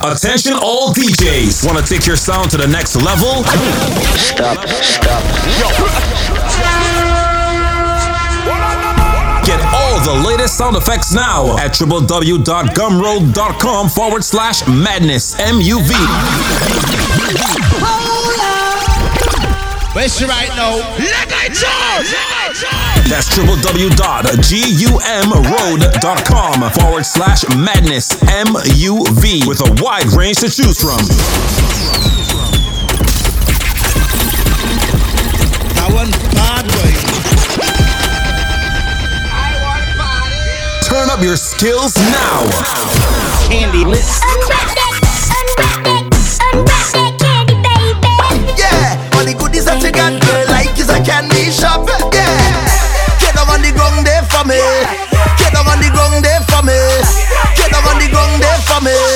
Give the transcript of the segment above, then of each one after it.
Attention all DJs. Want to take your sound to the next level? Stop, stop. Get all the latest sound effects now at www.gumroad.com forward slash madness MUV. Where's she right now? Leg I that's www.gumroad.com forward slash madness MUV with a wide range to choose from. Turn up your skills now. Candy. let's.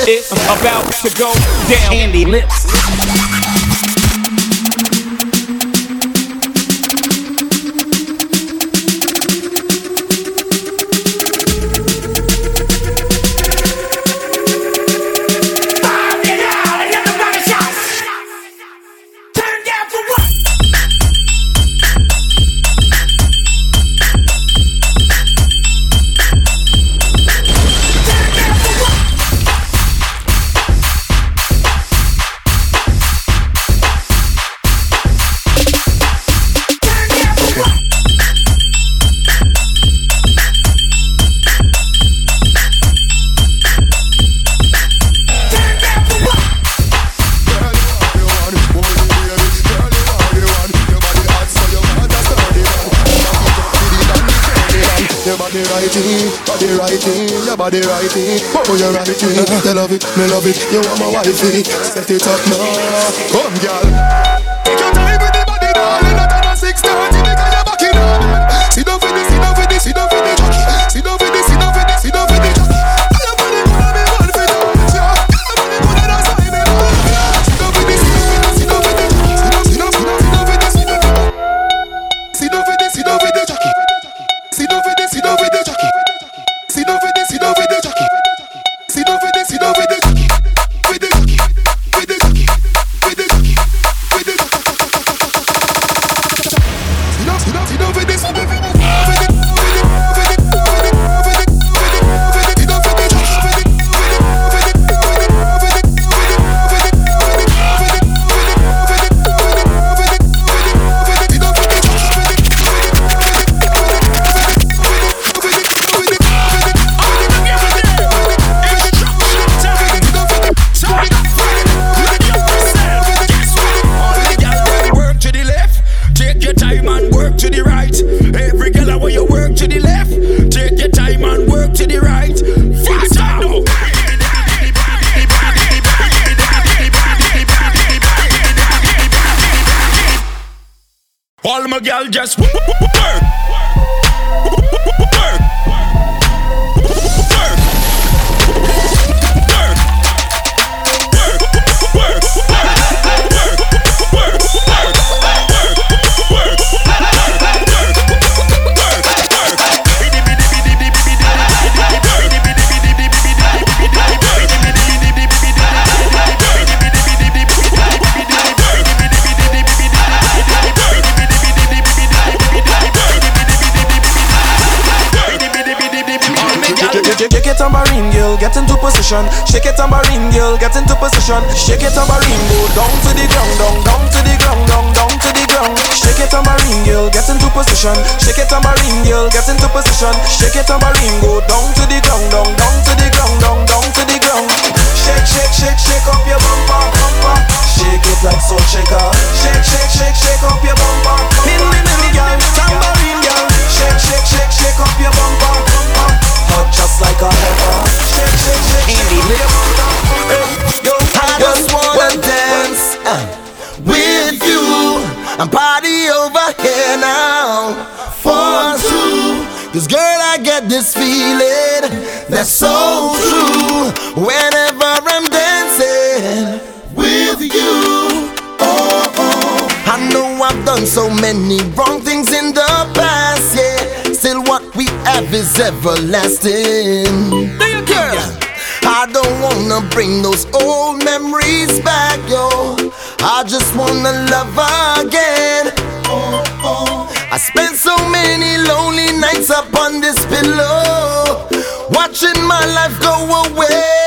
It's about to go down. Candy lips. righty, body righty, your body righty. Oh, you righty, they love it, me love it. You want my wifey? Set it up now, come, girl. Position. Shake it tambourine, girl, get into position. Shake it tambourine, go down to the ground, down, down to the ground, down, down to the ground. Shake it tambourine, girl, get into position. Shake it tambourine, girl, get into position. Shake it tambourine, go down to the ground, down, down to the ground, down, down to the ground. Shake, shake, shake, shake up your bumper, bumper. Shake it like salt shaker. Shake, shake, shake, shake up your bumper. Min, min, min, girl, tambourine, girl. Shake, shake, shake, shake up your bumper, bumper. Hot just like a pepper. Andy Yo, I just wanna dance uh, with you and party over here now for two. Cause girl, I get this feeling that's so true whenever I'm dancing with you. Oh, oh. I know I've done so many wrong things in the past, love is everlasting. Girl, I don't wanna bring those old memories back, yo. I just wanna love again. Oh, oh. I spent so many lonely nights up on this pillow, watching my life go away.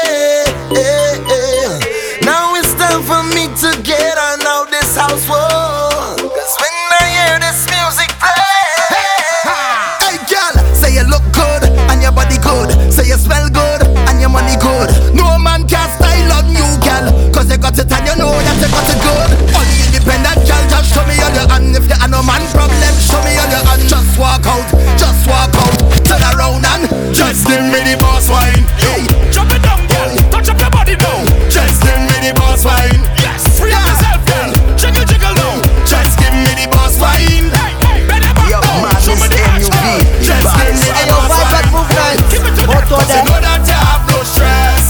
walk out, just walk out. Turn around and just give me the boss wine. Hey, drop it down, girl. Touch up your body now. Just give me the boss wine. Yes, free yeah. yourself, girl. Jiggle, jiggle now. Just give me the boss wine. Hey, hey, bend it back down. Show me the action. Just give me the boss wine. Keep it to the top. You know that you have no stress.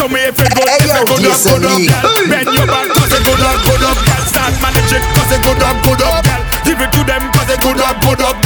Tell me if it good, if it good up, good up, girl. Bend your back, cause it good up, good up, girl. Start managing, cause it good up, good up, girl. Give it to them, cause it good up, good up.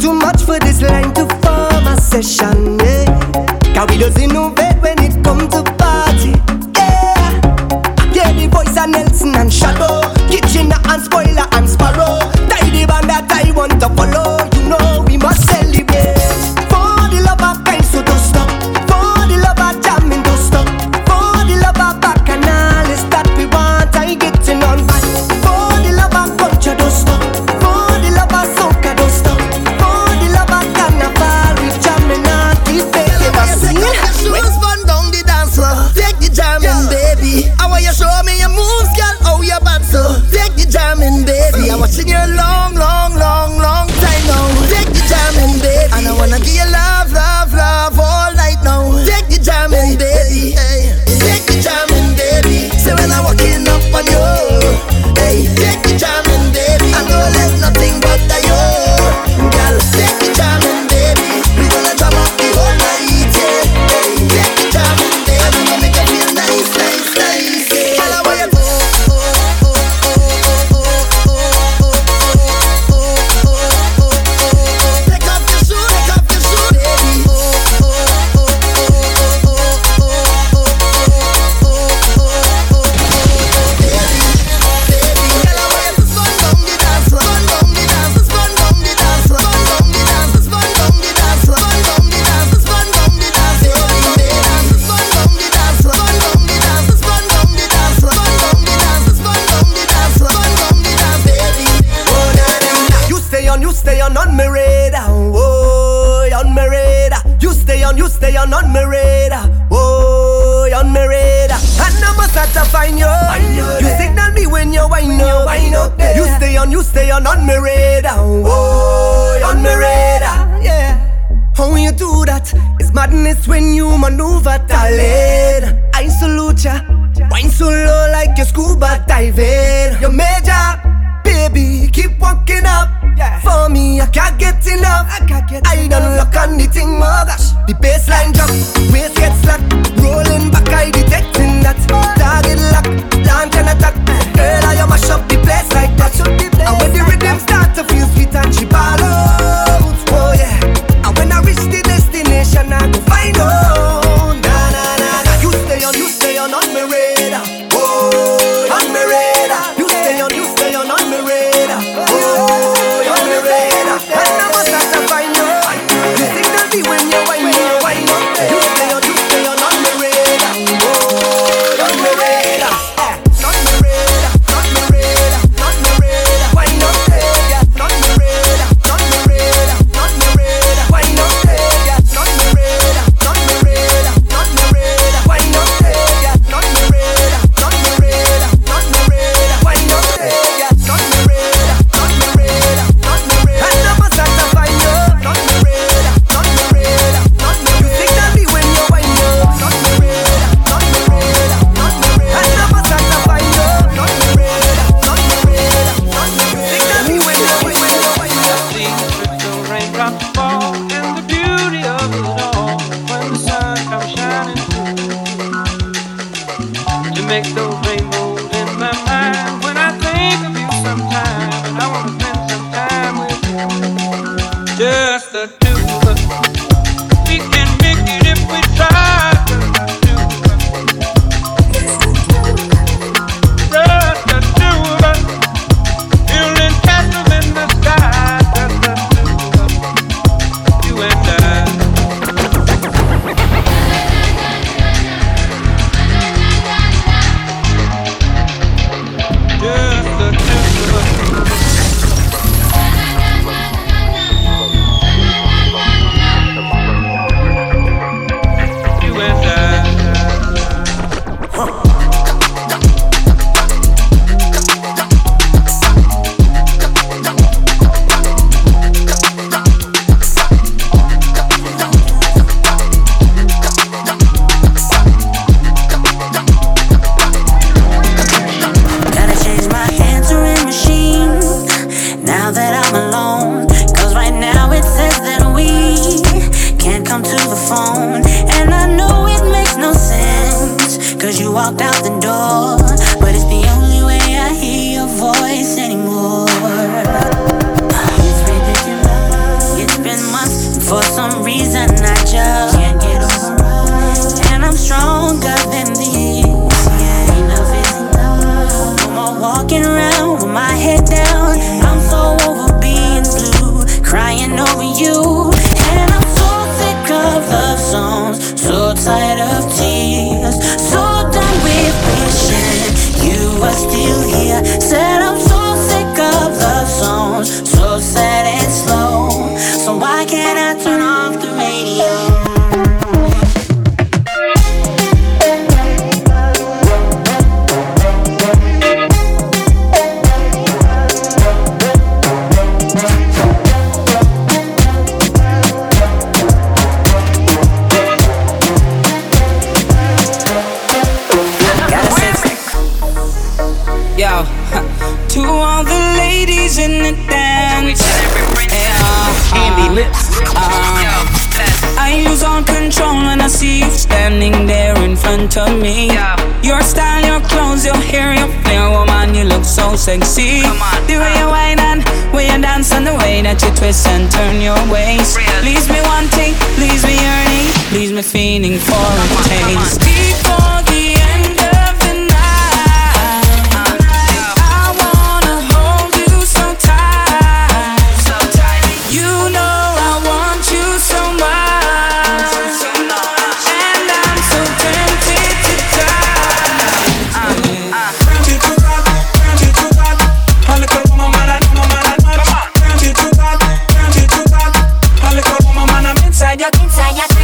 Too much for this line to form a session, yeah. Cause we just innovate when it comes to party, yeah. Yeah, the voice of Nelson and Shadow, Kitchener and Spoiler on on me radar. Oh, on me radar. You stay on, you stay on on me radar. Oh, on me radar. And I must have to find you. You signal me when you wind up. You stay on, you stay on on me radar. Oh, on me radar. Yeah. How you do that? It's madness when you maneuver, darling. I salute ya. Wine so low like you're scuba diving. You're major, baby. Keep walking up. Yeah. For me, I can't get enough. I can't get I don't look on the thing my gosh. The baseline drop, waist gets slack, rolling back, I detecting that. Target lock, launch and attack. Girl, I mash up the place like that. And when the rhythm start to feel sweet and she ball other your. Leaves me wanting, leaves me yearning, leaves me feeling for a taste. inside your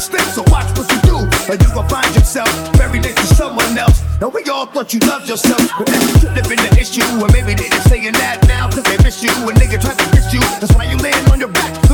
so watch what you do, or you will find yourself buried to someone else. Now we all thought you loved yourself, but that could have been the issue, or maybe they're saying that now 'cause they miss you, and nigga tried to kiss you. That's why you laying on your back.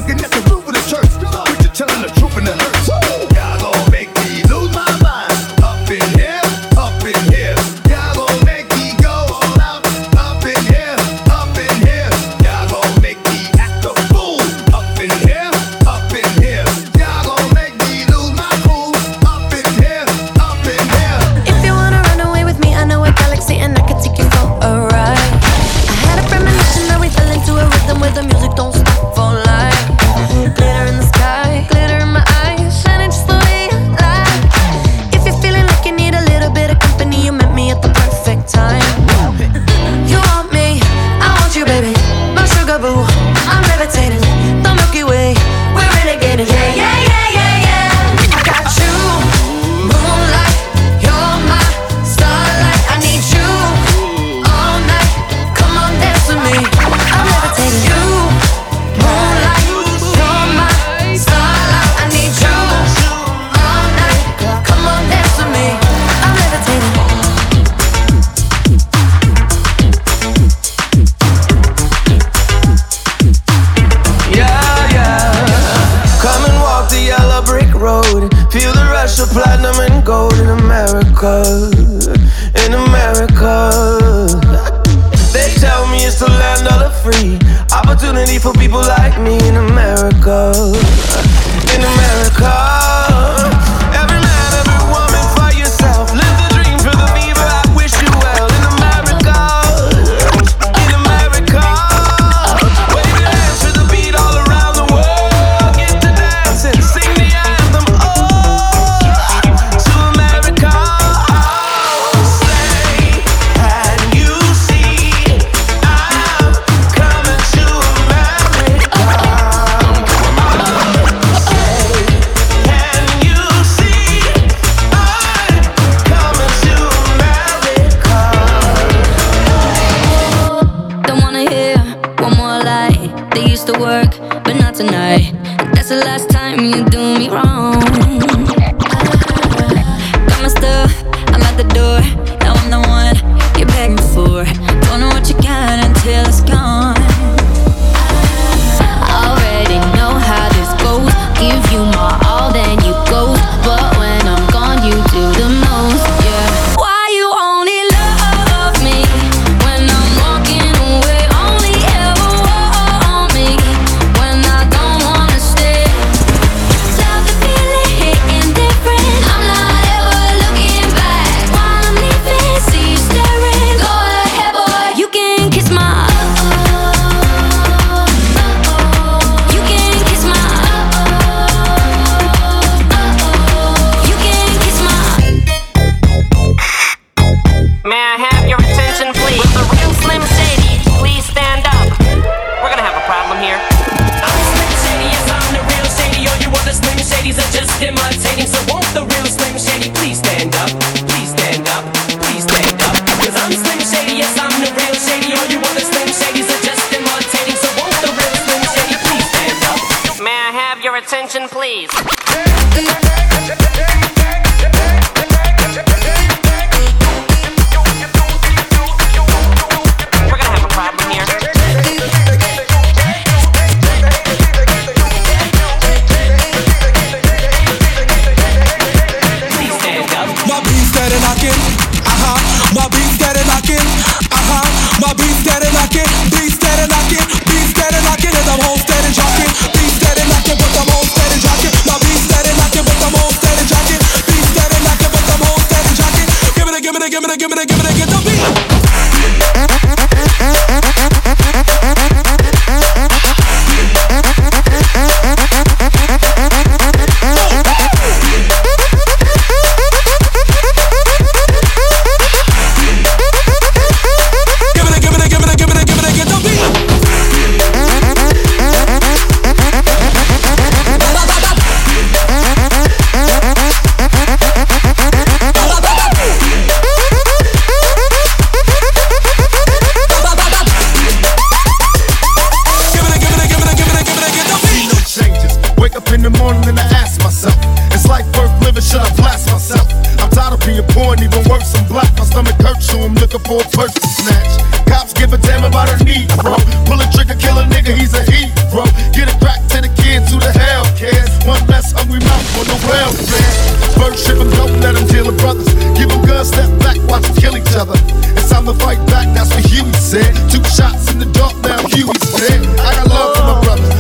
home looking for a purse to snatch. Cops give a damn about a need, bro. Pull a trigger, kill a nigga, he's a heat, bro. Get a crack to the kids, who the hell cares? One less hungry mouth on the welfare. First ship em, don't let them deal with brothers. Give them guns, step back, watch them kill each other. It's time to fight back, that's what Huey said. Two shots in the dark, now Huey's dead. I got love for my brothers.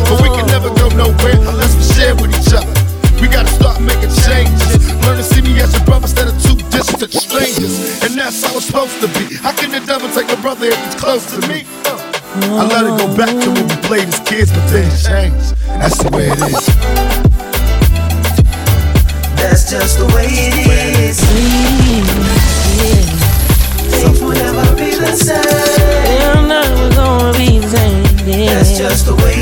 with strangers, and that's how it's supposed to be. How can the devil take a brother if he's close to me? I let it go back to when we played as kids, but things change. That's the way it is. That's just the way it is. Things will never be the same. They're never gonna be the same. That's just the way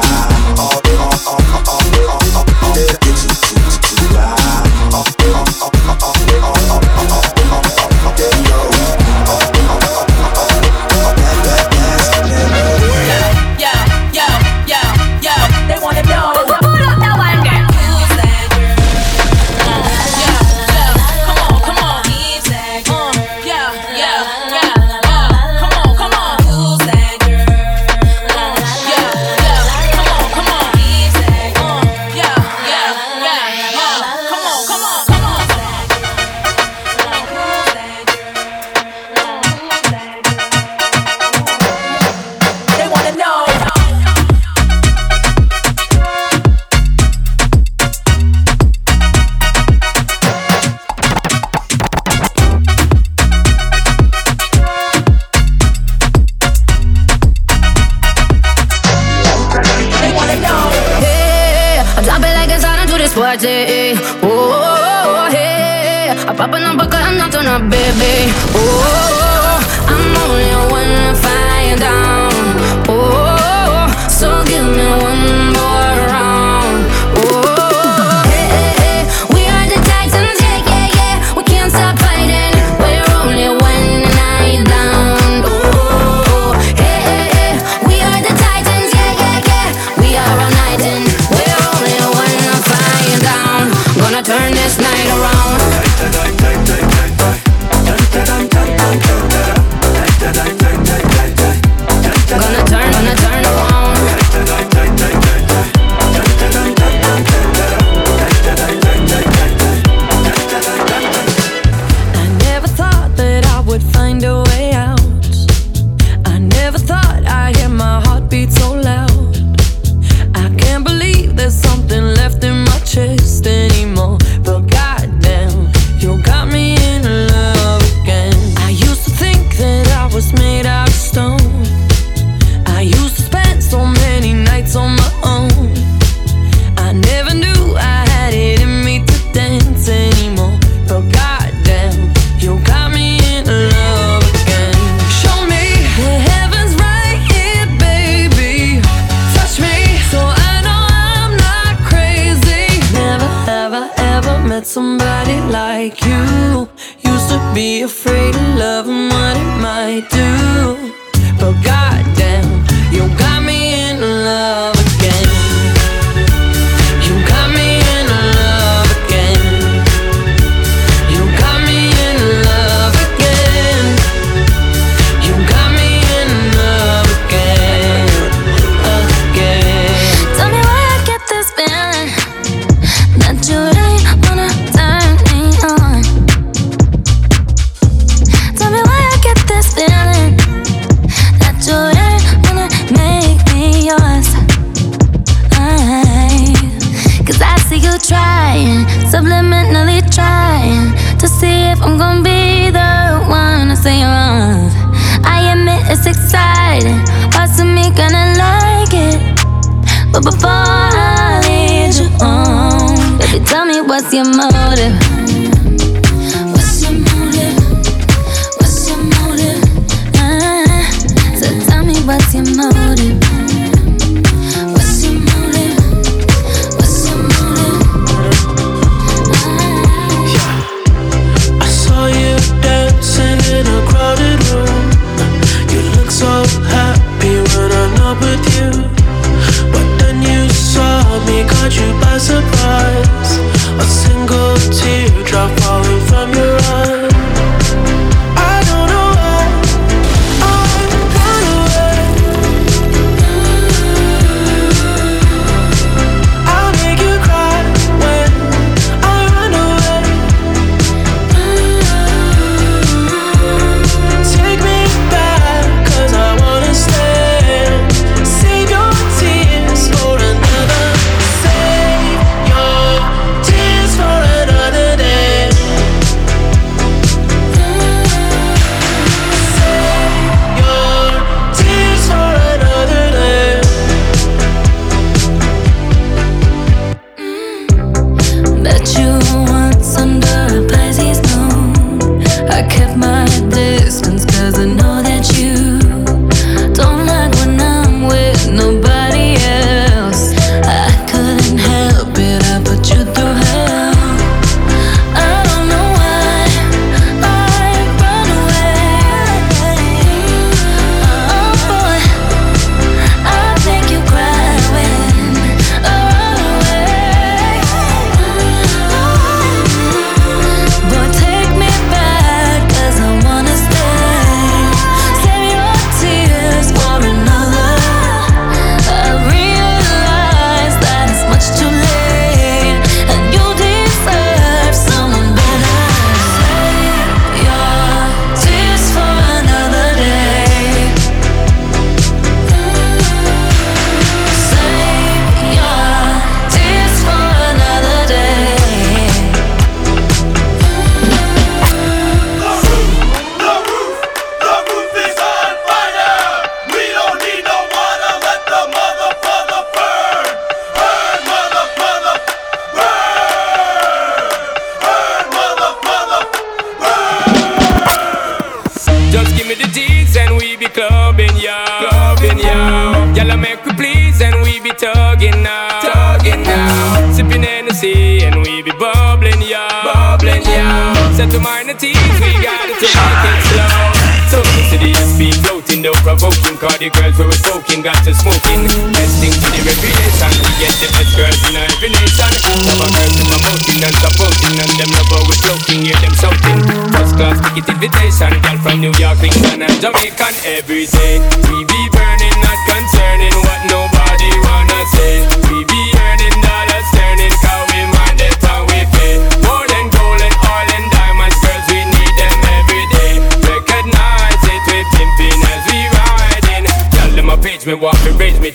lost your motive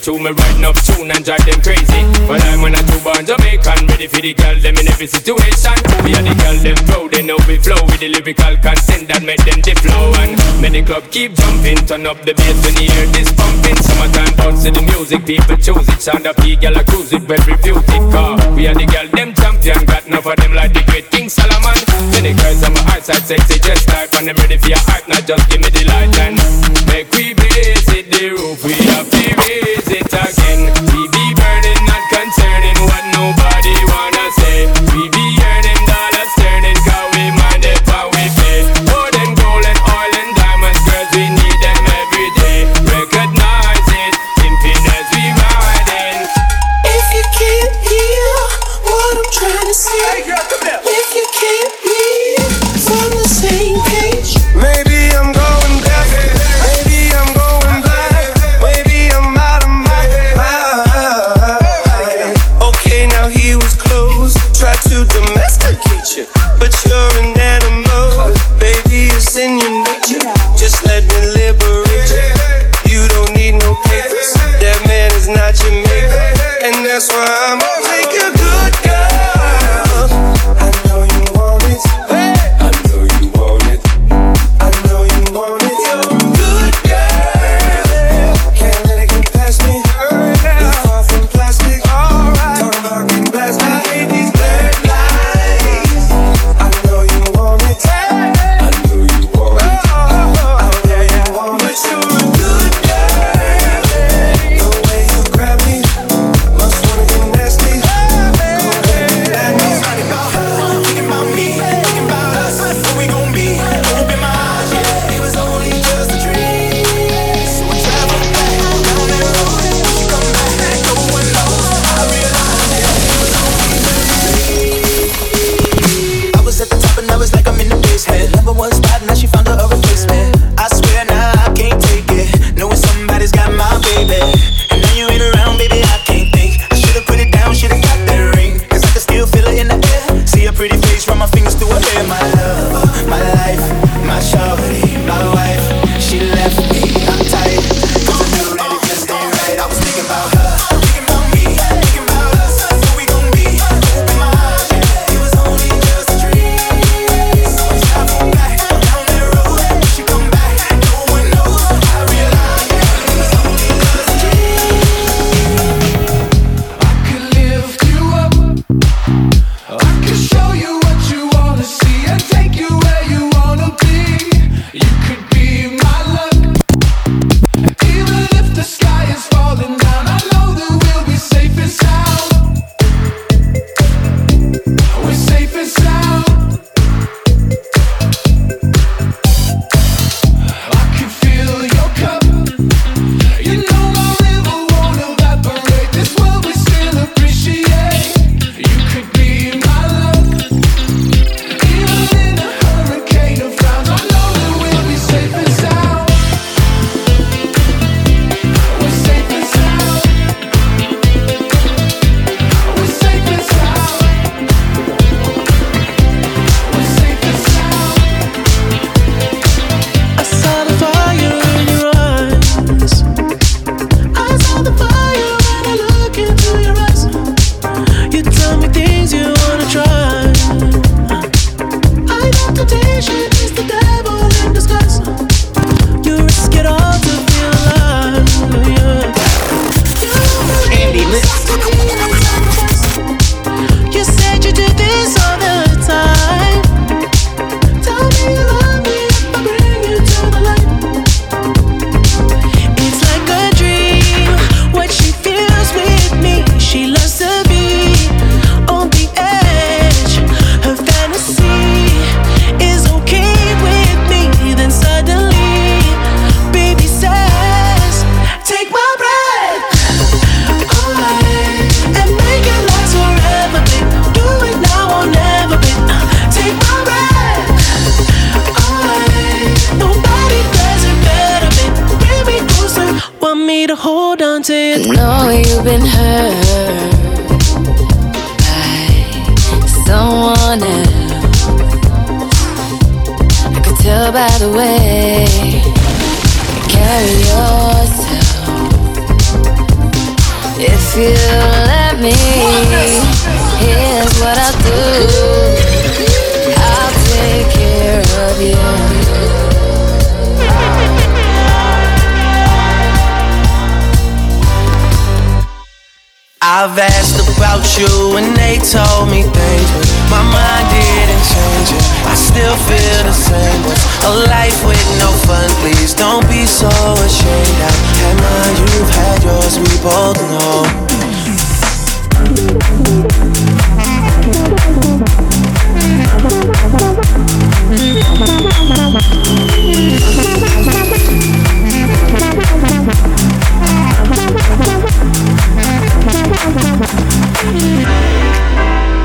To me riding up tune and drive them crazy. But I'm when I do born Jamaican, ready for the girl, them in every situation. We are the girl, them proud, they know we flow with the lyrical content that make them deflow. and when the club, keep jumping. Turn up the bass when the air is pumping. Summertime bounce to the music, people choose it. Sound up, girl, a cruise it, well refute it. Car, we are the girl, them champion. Got enough of them like the great King Solomon. Many girls on my outside, sexy, just type. And I'm ready for your art, now just give me the light and make we blaze it. The roof, we have to raise it again. on now. I could tell by the way you carry yourself. If you let me, here's what I'll do. I'll take care of you. I've asked about you and they told me things my mind didn't change it. I still feel the same. way. a life with no fun. Please don't be so ashamed. I had mine, you've had yours. We both know. Thank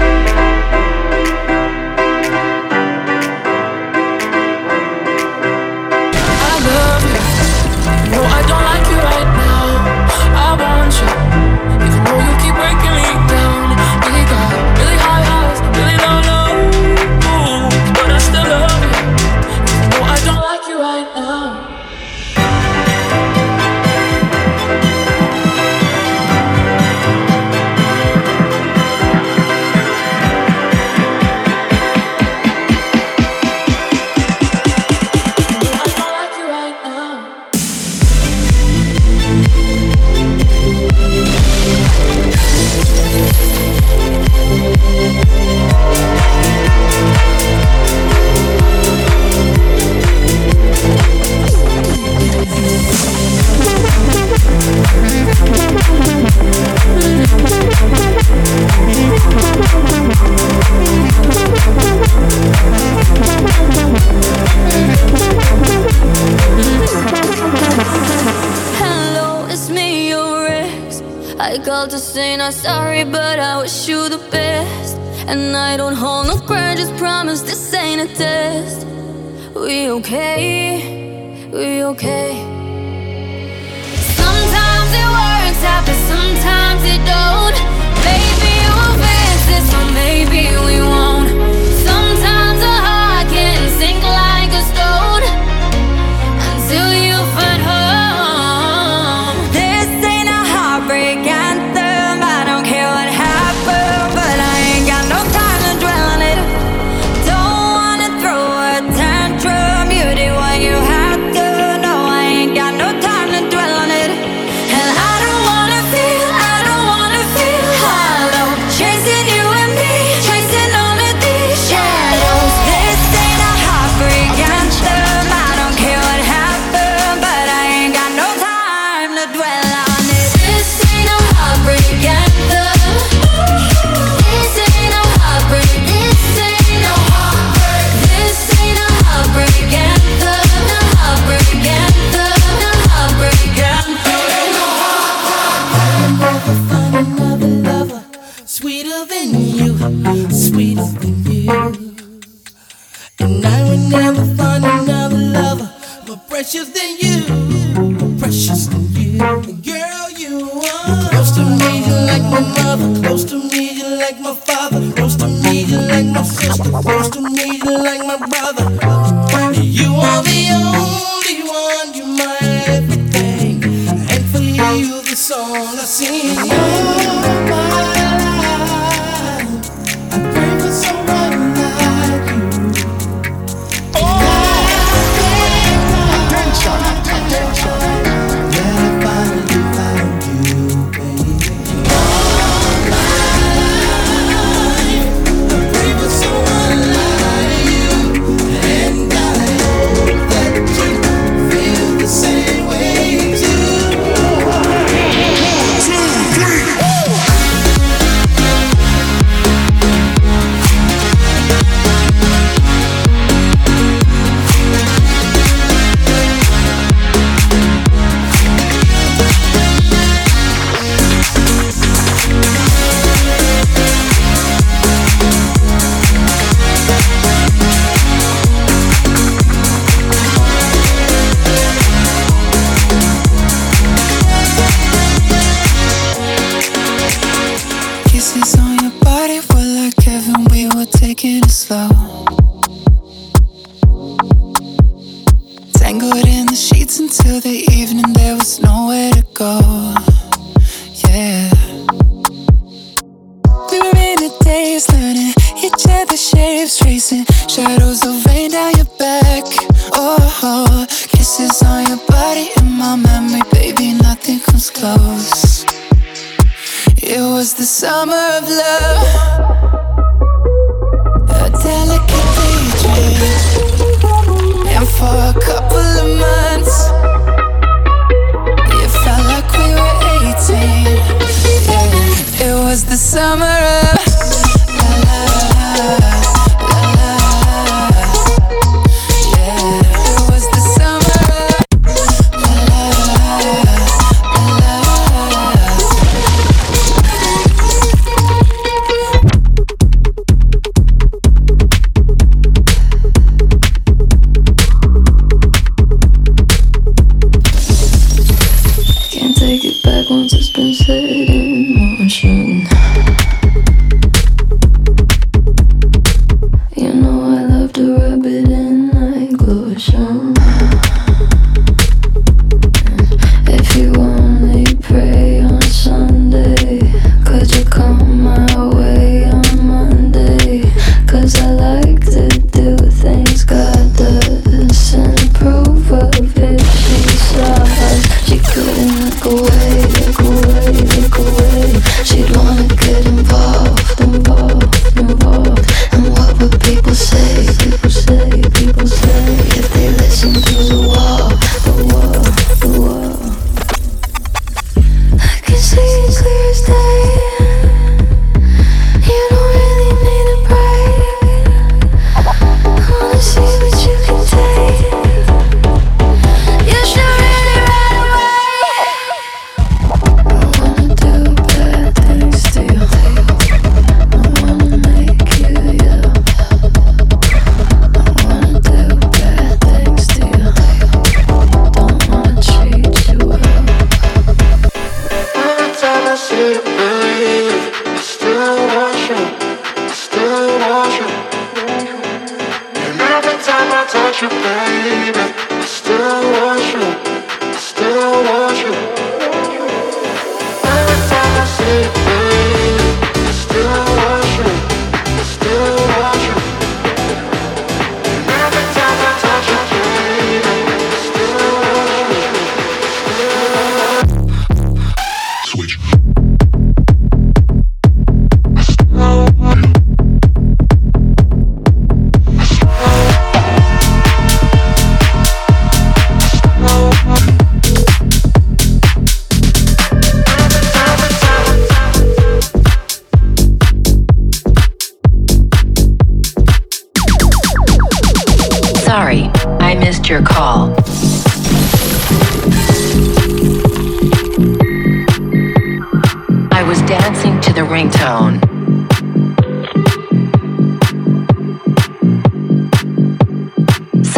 Tangled in the sheets until the evening, there was nowhere to go.